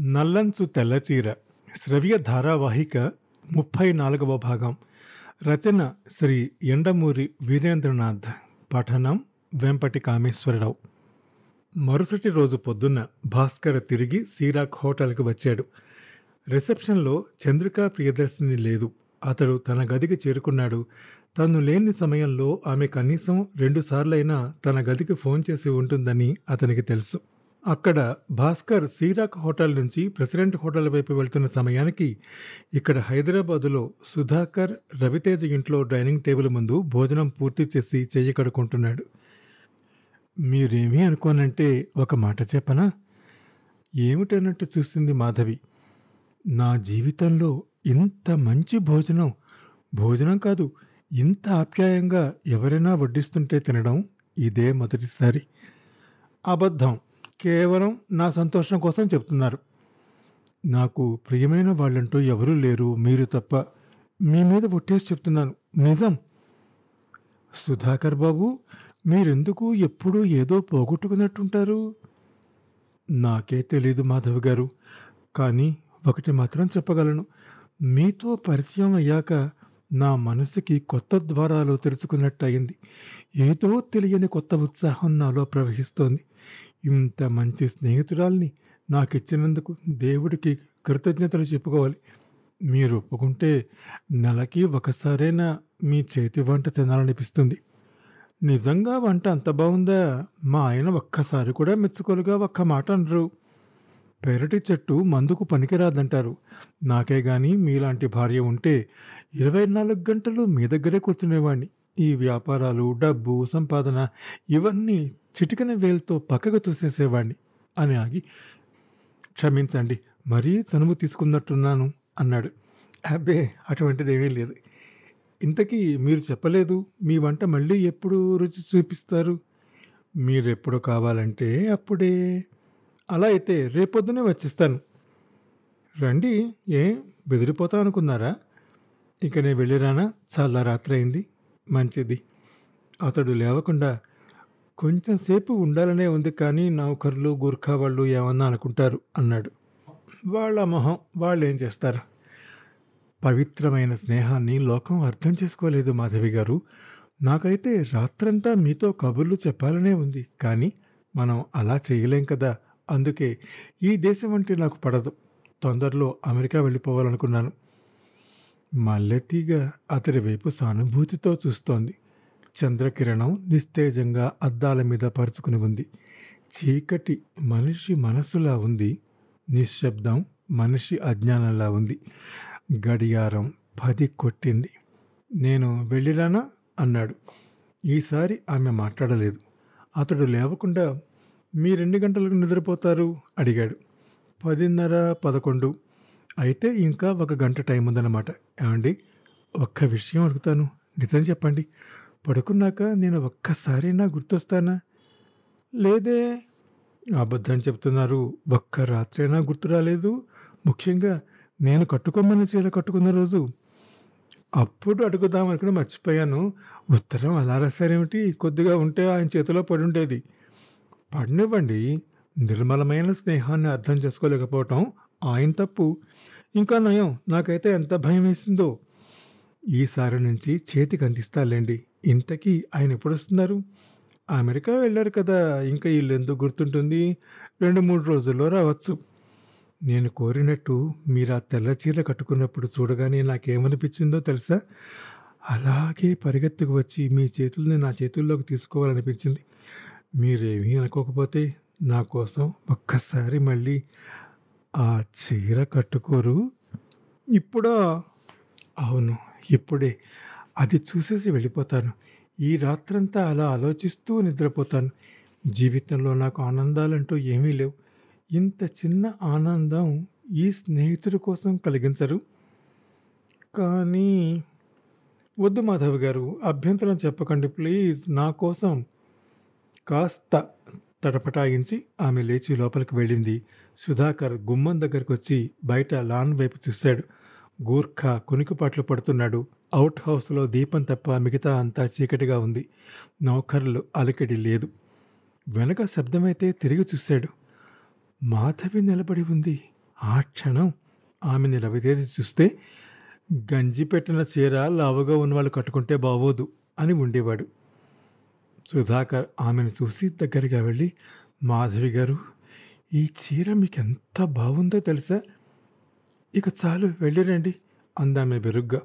నల్లంచు తెల్లచీర శ్రవ్య ధారావాహిక ముప్పై నాలుగవ భాగం. రచన శ్రీ ఎండమూరి వీరేంద్రనాథ్. పఠనం వెంపటి కామేశ్వరరావు మరుసటి రోజు పొద్దున్న భాస్కర్ తిరిగి సీరాక్ హోటల్కి వచ్చాడు. రిసెప్షన్లో చంద్రికా ప్రియదర్శిని లేదు. అతడు తన గదికి చేరుకున్నాడు. తను లేని సమయంలో ఆమె కనీసం రెండుసార్లైనా తన గదికి ఫోన్ చేసి ఉంటుందని అతనికి తెలుసు. అక్కడ భాస్కర్ సీరాక్ హోటల్ నుంచి ప్రెసిడెంట్ హోటల్ వైపు వెళ్తున్న సమయానికి ఇక్కడ హైదరాబాదులో సుధాకర్ రవితేజ ఇంట్లో డైనింగ్ టేబుల్ ముందు భోజనం పూర్తి చేసి చేయి కడుక్కుంటున్నాడు. మీరేమీ అనుకోనంటే ఒక మాట చెప్పనా? ఏమిటన్నట్టు చూసింది మాధవి. నా జీవితంలో ఇంత మంచి భోజనం భోజనం కాదు ఇంత ఆప్యాయంగా ఎవరైనా వడ్డిస్తుంటే తినడం ఇదే మొదటిసారి. అబద్ధం. కేవలం నా సంతోషం కోసం చెప్తున్నారు. నాకు ప్రియమైన వాళ్ళంటూ ఎవరూ లేరు మీరు తప్ప మీ మీద ఒట్టేసి చెప్తున్నాను. నిజం. సుధాకర్ బాబు మీరెందుకు ఎప్పుడూ ఏదో పోగొట్టుకున్నట్టుంటారు? నాకే తెలీదు మాధవ్ గారు కానీ ఒకటి మాత్రం చెప్పగలను. మీతో పరిచయం అయ్యాక నా మనసుకి కొత్త ద్వారాలు తెరుచుకున్నట్టు అయింది ఏదో తెలియని కొత్త ఉత్సాహం నాలో ప్రవహిస్తోంది. ఇంత మంచి స్నేహితురాల్ని నాకు ఇచ్చినందుకు దేవుడికి కృతజ్ఞతలు చెప్పుకోవాలి. మీరు ఒప్పుకుంటే నెలకి ఒకసారైనా మీ చేతి వంట తినాలనిపిస్తుంది. నిజంగా వంట అంత బాగుందా? మా ఆయన ఒక్కసారి కూడా మెచ్చుకోలుగా ఒక్క మాట అనరు. పెరటి చెట్టు మందుకు పనికిరాదంటారు. నాకే కానీ మీలాంటి భార్య ఉంటే ఇరవై నాలుగు గంటలు మీ దగ్గరే కూర్చునేవాడిని ఈ వ్యాపారాలు డబ్బు సంపాదన ఇవన్నీ చిటికన వేలతో పక్కకు తూసేసేవాణ్ణి అని ఆగి క్షమించండి మరీ చనువు తీసుకున్నట్టున్నాను అన్నాడు. అబ్బే అటువంటిది ఏమీ లేదు. ఇంతకీ మీరు చెప్పలేదు మీ వంట మళ్ళీ ఎప్పుడు రుచి చూపిస్తారు? మీరెప్పుడు కావాలంటే అప్పుడే. అలా అయితే రేపొద్దునే వచ్చిస్తాను. రండి ఏ బెదిరిపోతా అనుకున్నారా ఇక నేను వెళ్ళిరానా? చాలా రాత్రి అయింది. మంచిది. అతడు లేవకుండా కొంచెం సేపు ఉండాలనే ఉంది కానీ నౌకర్లు గుర్ఖా వాళ్ళు ఏమన్నా అనుకుంటారు అన్నాడు. వాళ్ళ మొహం వాళ్ళు ఏం చేస్తారు? పవిత్రమైన స్నేహాన్ని లోకం అర్థం చేసుకోలేదు మాధవి గారు. నాకైతే రాత్రంతా మీతో కబుర్లు చెప్పాలనే ఉంది కానీ మనం అలా చేయలేం కదా అందుకే ఈ దేశం అంటే నాకు పడదు. తొందరలో అమెరికా వెళ్ళిపోవాలనుకున్నాను. మల్లెతీగ అతడి వైపు సానుభూతితో చూస్తోంది. చంద్రకిరణం నిస్తేజంగా అద్దాల మీద పరుచుకుని ఉంది. చీకటి మనిషి మనసులా ఉంది. నిశ్శబ్దం మనిషి అజ్ఞానంలా ఉంది. గడియారం పది కొట్టింది. నేను వెళ్ళిరానా అన్నాడు. ఈసారి ఆమె మాట్లాడలేదు. అతడు లేవకుండా మీరెన్ని గంటలకు నిద్రపోతారు? అడిగాడు. పదిన్నర పదకొండు. అయితే ఇంకా ఒక గంట టైం ఉందన్నమాట. ఏమండి? ఒక్క విషయం అడుగుతాను. నిజం చెప్పండి. పడుకున్నాక నేను ఒక్కసారైనా గుర్తొస్తానా? లేదే. అబద్ధం చెప్తున్నారు. ఒక్క రాత్రైనా గుర్తు రాలేదు. ముఖ్యంగా నేను కట్టుకోమని చీర కట్టుకున్న రోజు. అప్పుడు అడుగుదాం అనుకుని మర్చిపోయాను. ఉత్తరం అలా రాశారేమిటి? కొద్దిగా ఉంటే ఆయన చేతిలో పడి ఉండేది. పడినివ్వండి. నిర్మలమైన స్నేహాన్ని అర్థం చేసుకోలేకపోవటం ఆయన తప్పు. ఇంకా నయం నాకైతే ఎంత భయం వేసిందో ఈసారి నుంచి చేతికి అందిస్తాలేండి ఇంతకీ ఆయన ఎప్పుడు వస్తున్నారు అమెరికా వెళ్ళారు కదా ఇంకా వీళ్ళు ఎందుకు గుర్తుంటుంది? రెండు మూడు రోజుల్లో రావచ్చు. నేను కోరినట్టు మీరు ఆ తెల్ల చీర కట్టుకున్నప్పుడు చూడగానే నాకేమనిపించిందో తెలుసా? అలాగే పరిగెత్తుకు వచ్చి మీ చేతుల్ని నా చేతుల్లోకి తీసుకోవాలనిపించింది. మీరేమీ అనుకోకపోతే నా కోసం ఒక్కసారి మళ్ళీ ఆ చీర కట్టుకోరు. ఇప్పుడా? అవును ఇప్పుడే. అది చూసేసి వెళ్ళిపోతాను. ఈ రాత్రంతా అలా ఆలోచిస్తూ నిద్రపోతాను. జీవితంలో నాకు ఆనందాలంటూ ఏమీ లేవు. ఇంత చిన్న ఆనందం ఈ స్నేహితుడి కోసం కలిగించరు. కానీ వద్దు మాధవ్ గారు అభ్యంతరం చెప్పకండి ప్లీజ్. నా కోసం కాస్త తటపటాయించి ఆమె లేచి లోపలికి వెళ్ళింది. సుధాకర్ గుమ్మం దగ్గరకు వచ్చి బయట లాన్ వైపు చూశాడు. గూర్ఖా కునికిపాట్లు పడుతున్నాడు. అవుట్ హౌస్లో దీపం తప్ప మిగతా అంతా చీకటిగా ఉంది. నౌకర్లు అలికిడి లేదు. వెనక శబ్దమైతే తిరిగి చూశాడు. మాధవి నిలబడి ఉంది. ఆ క్షణం ఆమెని రవితేజ చూస్తే గంజి పెట్టిన చీర లావుగా ఉన్నవాళ్ళు కట్టుకుంటే బాగోదు అని ఉండేవాడు. సుధాకర్ ఆమెను చూసి దగ్గరగా వెళ్ళి మాధవి గారు ఈ చీర మీకు ఎంత బాగుందో తెలుసా? ఇక చాలు వెళ్ళిరండి అందామె బెరుగ్గా.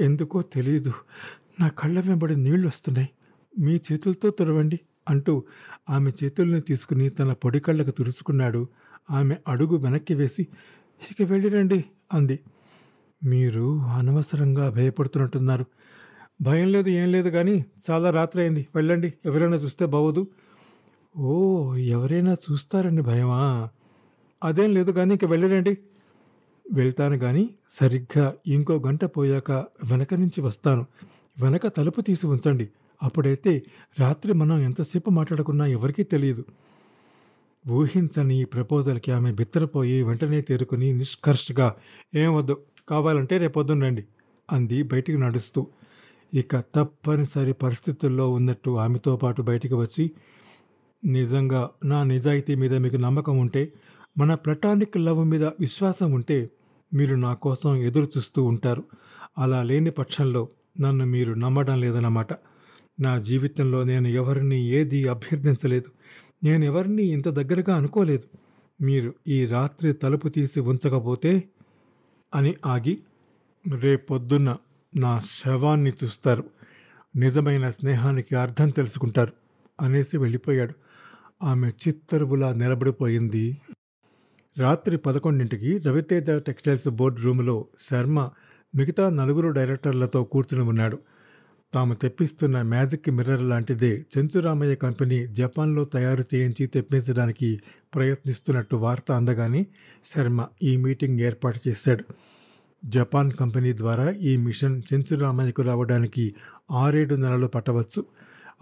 ఎందుకో తెలియదు నా కళ్ళ వెంబడి నీళ్ళు వస్తున్నాయి మీ చేతులతో తుడవండి అంటూ ఆమె చేతుల్ని తీసుకుని తన పొడి కళ్ళకు తుడుచుకున్నాడు. ఆమె అడుగు వెనక్కి వేసి ఇక వెళ్ళిరండి అంది. మీరు అనవసరంగా భయపడుతున్నట్టున్నారు. భయం లేదు ఏం లేదు కానీ చాలా రాత్రి అయింది వెళ్ళండి ఎవరైనా చూస్తే బాగోదు. ఓ ఎవరైనా చూస్తారండి భయమా? అదేం లేదు కానీ ఇంక వెళ్ళరండి. వెళ్తాను కానీ సరిగ్గా ఇంకో గంట పోయాక వెనక నుంచి వస్తాను. వెనక తలుపు తీసి ఉంచండి. అప్పుడైతే రాత్రి మనం ఎంతసేపు మాట్లాడుకున్నా ఎవరికీ తెలియదు. ఊహించని ఈ ప్రపోజల్కి ఆమె బిత్తరపోయి వెంటనే తేరుకుని నిష్కర్షగా ఏం వద్దు కావాలంటే రేపొద్దునండి అంది బయటికి నడుస్తూ. ఇక తప్పనిసరి పరిస్థితుల్లో ఉన్నట్టు ఆమెతో పాటు బయటికి వచ్చి నిజంగా నా నిజాయితీ మీద మీకు నమ్మకం ఉంటే మన ప్లటానిక్ లవ్ మీద విశ్వాసం ఉంటే మీరు నా కోసం ఎదురు చూస్తూ ఉంటారు. అలా లేని పక్షంలో నన్ను మీరు నమ్మడం లేదన్నమాట. నా జీవితంలో నేను ఎవరిని ఏది అభ్యర్థించలేదు. నేను ఎవరిని ఇంత దగ్గరగా అనుకోలేదు. మీరు ఈ రాత్రి తలుపు తీసి ఉంచకపోతే అని ఆగి రేపొద్దున్న నా శవాన్ని చూస్తారు. నిజమైన స్నేహానికి అర్థం తెలుసుకుంటారు అనేసి వెళ్ళిపోయాడు. ఆమె చిత్తరువులా నిలబడిపోయింది. రాత్రి పదకొండింటికి రవితేజ టెక్స్టైల్స్ బోర్డు రూములో శర్మ మిగతా నలుగురు డైరెక్టర్లతో కూర్చుని ఉన్నాడు. తాము తెప్పిస్తున్న మ్యాజిక్ మిర్రర్ లాంటిదే చెంచురామయ్య కంపెనీ జపాన్లో తయారు చేయించి తెప్పించడానికి ప్రయత్నిస్తున్నట్టు వార్త అందగానే శర్మ ఈ మీటింగ్ ఏర్పాటు చేశాడు. జపాన్ కంపెనీ ద్వారా ఈ మిషన్ చెంచురామయ్యకు రావడానికి ఆరేడు నెలలు పట్టవచ్చు.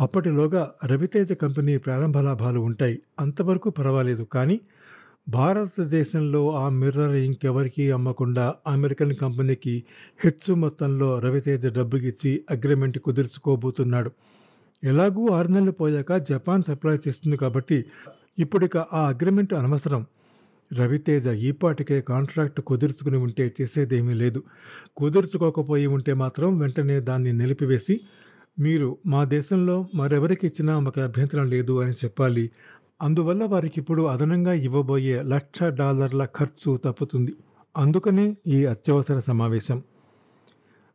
అప్పటిలోగా రవితేజ కంపెనీ ప్రారంభ లాభాలు ఉంటాయి. అంతవరకు పర్వాలేదు. కానీ భారతదేశంలో ఆ మిర్రర్ ఇంకెవరికీ అమ్మకుండా అమెరికన్ కంపెనీకి హెచ్చు మొత్తంలో రవితేజ డబ్బుకిచ్చి అగ్రిమెంట్ కుదుర్చుకోబోతున్నాడు. ఎలాగూ ఆరు నెలలు పోయాక జపాన్ సప్లై చేస్తుంది కాబట్టి ఇప్పుడిక ఆ అగ్రిమెంట్ అనవసరం. రవితేజ ఈపాటికే కాంట్రాక్ట్ కుదుర్చుకుని ఉంటే చేసేదేమీ లేదు. కుదుర్చుకోకపోయి ఉంటే మాత్రం వెంటనే దాన్ని నిలిపివేసి మీరు మా దేశంలో మరెవరికి ఇచ్చినా మాకు అభ్యంతరం లేదు అని చెప్పాలి. అందువల్ల వారికి ఇప్పుడు అదనంగా ఇవ్వబోయే లక్ష డాలర్ల ఖర్చు తప్పుతుంది. అందుకనే ఈ అత్యవసర సమావేశం.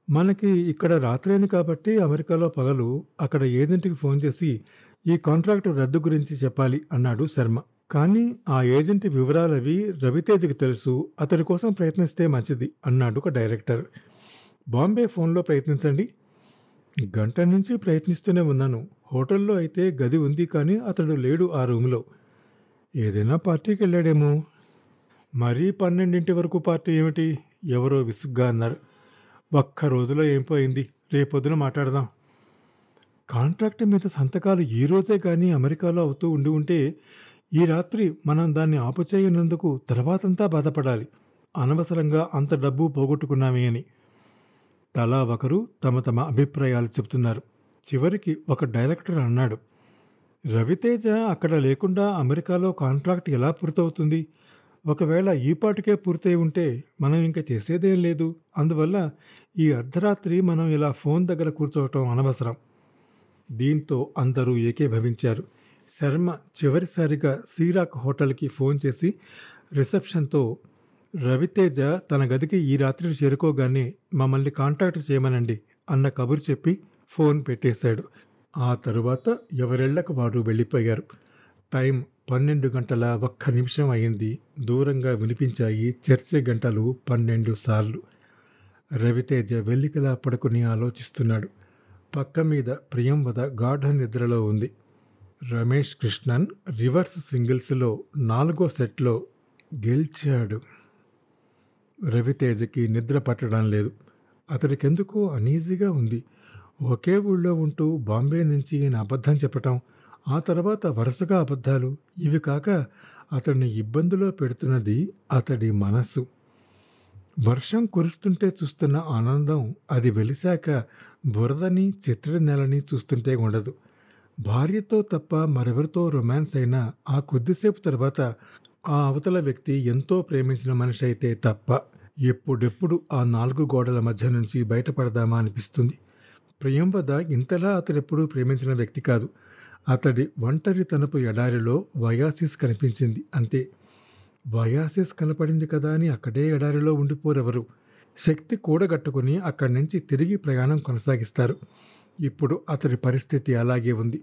మనకి ఇక్కడ రాత్రేని కాబట్టి అమెరికాలో పగలు అక్కడ ఏజెంట్కి ఫోన్ చేసి ఈ కాంట్రాక్టు రద్దు గురించి చెప్పాలి అన్నాడు శర్మ. కానీ ఆ ఏజెంట్ వివరాలవి రవితేజకి తెలుసు అతడి కోసం ప్రయత్నిస్తే మంచిది అన్నాడు ఒక డైరెక్టర్. బాంబే ఫోన్లో ప్రయత్నించండి. గంట నుంచి ప్రయత్నిస్తూనే ఉన్నాను. హోటల్లో అయితే గది ఉంది కానీ అతడు లేడు ఆ రూమ్లో. ఏదైనా పార్టీకి వెళ్ళాడేమో. మరీ పన్నెండింటి వరకు పార్టీ ఏమిటి? ఎవరో విసుగ్గా అన్నారు. ఒక్క రోజులో ఏం పోయింది? రేపొద్దున మాట్లాడదాం. కాంట్రాక్ట్ మీద సంతకాలు ఈ రోజే కానీ అమెరికాలో అవుతూ ఉండి ఉంటే ఈ రాత్రి మనం దాన్ని ఆపుచేయనందుకు తర్వాతంతా బాధపడాలి. అనవసరంగా అంత డబ్బు పోగొట్టుకున్నామే అని. తలా ఒకరు తమ తమ అభిప్రాయాలు చెబుతున్నారు. చివరికి ఒక డైరెక్టర్ అన్నాడు రవితేజ అక్కడ లేకుండా అమెరికాలో కాంట్రాక్ట్ ఎలా పూర్తవుతుంది? ఒకవేళ ఈపాటికే పూర్తయి ఉంటే మనం ఇంకా చేసేదేం లేదు. అందువల్ల ఈ అర్ధరాత్రి మనం ఇలా ఫోన్ దగ్గర కూర్చోవటం అనవసరం. దీంతో అందరూ ఏకీభవించారు. శర్మ చివరిసారిగా సీరాక్ హోటల్కి ఫోన్ చేసి రిసెప్షన్తో రవితేజ తన గదికి ఈ రాత్రి చేరుకోగానే మమ్మల్ని కాంటాక్ట్ చేయమనండి అన్న కబురు చెప్పి ఫోన్ పెట్టేశాడు. ఆ తరువాత ఎవరెళ్ళకు వారు వెళ్ళిపోయారు. టైం పన్నెండు గంటల ఒక్క నిమిషం అయింది. దూరంగా వినిపించాయి చర్చ గంటలు పన్నెండు సార్లు. రవితేజ వెల్లికలా పడుకుని ఆలోచిస్తున్నాడు. పక్క మీద ప్రియంవద గాఢ నిద్రలో ఉంది. రమేష్ కృష్ణన్ రివర్స్ సింగిల్స్లో నాలుగో సెట్లో గెలిచాడు. రవితేజకి నిద్ర పట్టడం లేదు. అతడికెందుకో అనీజీగా ఉంది. ఒకే ఊళ్ళో ఉంటూ బాంబే నుంచి ఈయన అబద్ధం చెప్పటం ఆ తర్వాత వరుసగా అబద్ధాలు ఇవి కాక అతడిని ఇబ్బందిలో పెడుతున్నది అతడి మనస్సు. వర్షం కురుస్తుంటే చూస్తున్న ఆనందం అది వెలిశాక బురదని చిత్ర నెలని చూస్తుంటే ఉండదు. భార్యతో తప్ప మరెవరితో రొమాన్స్ అయినా ఆ కొద్దిసేపు తర్వాత ఆ అవతల వ్యక్తి ఎంతో ప్రేమించిన మనిషి అయితే తప్ప ఎప్పుడెప్పుడు ఆ నాలుగు గోడల మధ్య నుంచి బయటపడదామా అనిపిస్తుంది. ప్రియంవద ఇంతలా అతడెప్పుడూ ప్రేమించిన వ్యక్తి కాదు. అతడి ఒంటరి తనపు ఎడారిలో వయాసిస్ కనిపించింది అంతే. వయాసిస్ కనపడింది కదా అని అక్కడే ఎడారిలో ఉండిపోరెవరు? శక్తి కూడగట్టుకుని అక్కడి నుంచి తిరిగి ప్రయాణం కొనసాగిస్తారు. ఇప్పుడు అతడి పరిస్థితి అలాగే ఉంది.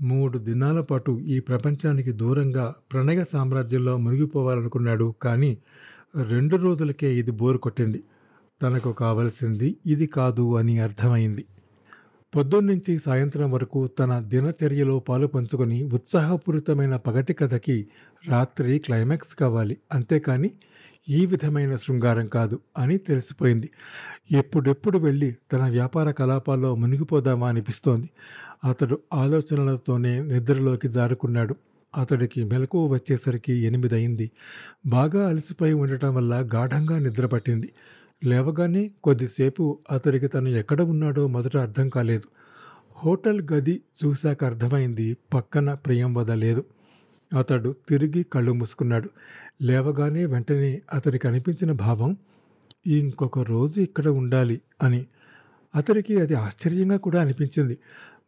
మూడు దినాల పాటు ఈ ప్రపంచానికి దూరంగా ప్రణయ సామ్రాజ్యంలో మునిగిపోవాలనుకున్నాడు. కానీ రెండు రోజులకే ఇది బోరు కొట్టింది. తనకు కావలసింది ఇది కాదు అని అర్థమైంది. పొద్దున్నుంచి సాయంత్రం వరకు తన దినచర్యలో పాలు పంచుకొని ఉత్సాహపూరితమైన పగటి కథకి రాత్రి క్లైమాక్స్ కావాలి. అంతేకాని ఈ విధమైన శృంగారం కాదు అని తెలిసిపోయింది. ఎప్పుడెప్పుడు వెళ్ళి తన వ్యాపార కలాపాల్లో మునిగిపోదామా అనిపిస్తోంది. అతడు ఆలోచనలతోనే నిద్రలోకి జారుకున్నాడు. అతడికి మెలకువ వచ్చేసరికి ఎనిమిది అయింది బాగా అలసిపోయి ఉండటం వల్ల గాఢంగా నిద్ర పట్టింది. లేవగానే కొద్దిసేపు అతడికి తను ఎక్కడ ఉన్నాడో మొదట అర్థం కాలేదు. హోటల్ గది చూశాక అర్థమైంది పక్కన ప్రియంవద లేదు. అతడు తిరిగి కళ్ళు మూసుకున్నాడు. లేవగానే వెంటనే అతడికి అనిపించిన భావం ఇంకొక రోజు ఇక్కడ ఉండాలి అని. అతడికి అది ఆశ్చర్యంగా కూడా అనిపించింది.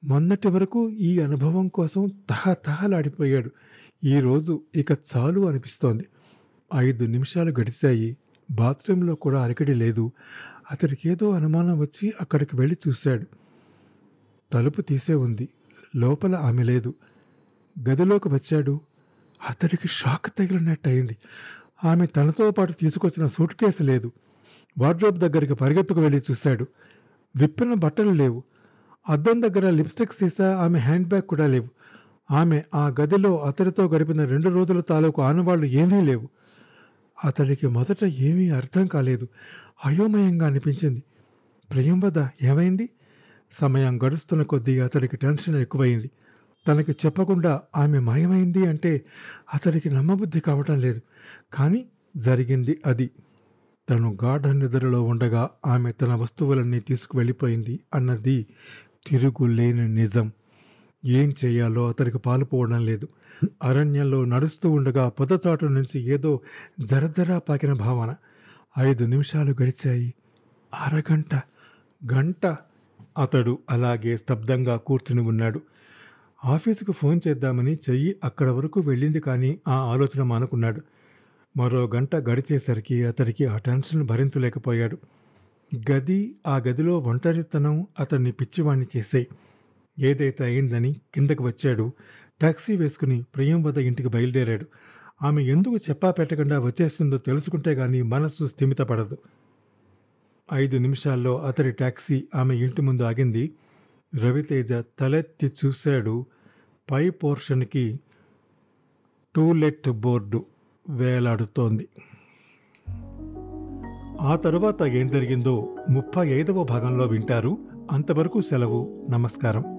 మొన్నటి వరకు ఈ అనుభవం కోసం తహతహలాడిపోయాడు. ఈరోజు ఇక చాలు అనిపిస్తోంది. ఐదు నిమిషాలు గడిచాయి. బాత్రూంలో కూడా అరకడి లేదు. అతడికి ఏదో అనుమానం వచ్చి అక్కడికి వెళ్ళి చూశాడు. తలుపు తీసే ఉంది. లోపల ఆమె లేదు. గదిలోకి వచ్చాడు. అతడికి షాక్ తగిలినట్టు అయింది ఆమె తనతో పాటు తీసుకొచ్చిన సూట్ కేసు లేదు. వార్డ్రోబ్ దగ్గరికి పరిగెత్తుకు వెళ్ళి చూశాడు. విప్పిన బట్టలు లేవు. అద్దం దగ్గర లిప్స్టిక్ సీసా ఆమె హ్యాండ్ బ్యాగ్ కూడా లేవు. ఆమె ఆ గదిలో అతడితో గడిపిన రెండు రోజుల తాలూకు ఆనవాళ్ళు ఏమీ లేవు. అతడికి మొదట ఏమీ అర్థం కాలేదు. అయోమయంగా అనిపించింది. ప్రియంవద ఏమైంది? సమయం గడుస్తున్న కొద్దీ అతడికి టెన్షన్ ఎక్కువైంది. తనకి చెప్పకుండా ఆమె మాయమైంది అంటే అతడికి నమ్మబుద్ధి కావటం లేదు. కానీ జరిగింది అది. తను గాఢ నిద్రలో ఉండగా ఆమె తన వస్తువులన్నీ తీసుకువెళ్ళిపోయింది అన్నది తిరుగులేని నిజం. ఏం చేయాలో అతడికి పాలుపోవడం లేదు. అరణ్యంలో నడుస్తూ ఉండగా పొదచాటు నుంచి ఏదో జరజరా పాకిన భావన. ఐదు నిమిషాలు గడిచాయి. అరగంట. గంట. అతడు అలాగే స్తబ్దంగా కూర్చుని ఉన్నాడు. ఆఫీసుకు ఫోన్ చేద్దామని చెయ్యి అక్కడ వరకు వెళ్ళింది కానీ ఆ ఆలోచన మానుకున్నాడు. మరో గంట గడిచేసరికి అతడికి ఆ టెన్షన్ భరించలేకపోయాడు. గది ఆ గదిలో ఒంటరితనం అతన్ని పిచ్చివాణ్ణి చేసే ఏదైతే అయిందని కిందకు వచ్చాడు. టాక్సీ వేసుకుని ప్రియం వద్ద ఇంటికి బయలుదేరాడు. ఆమె ఎందుకు చెప్పా పెట్టకుండా వచ్చేస్తుందో తెలుసుకుంటే గానీ మనస్సు స్థిమితపడదు. ఐదు నిమిషాల్లో అతడి టాక్సీ ఆమె ఇంటి ముందు ఆగింది. రవితేజ తలెత్తి చూశాడు. పై పోర్షన్కి టూలెట్ బోర్డు వేలాడుతోంది. ఆ తరువాత ఏం జరిగిందో ముప్పై ఐదవ భాగంలో వింటారు. అంతవరకు సెలవు నమస్కారం.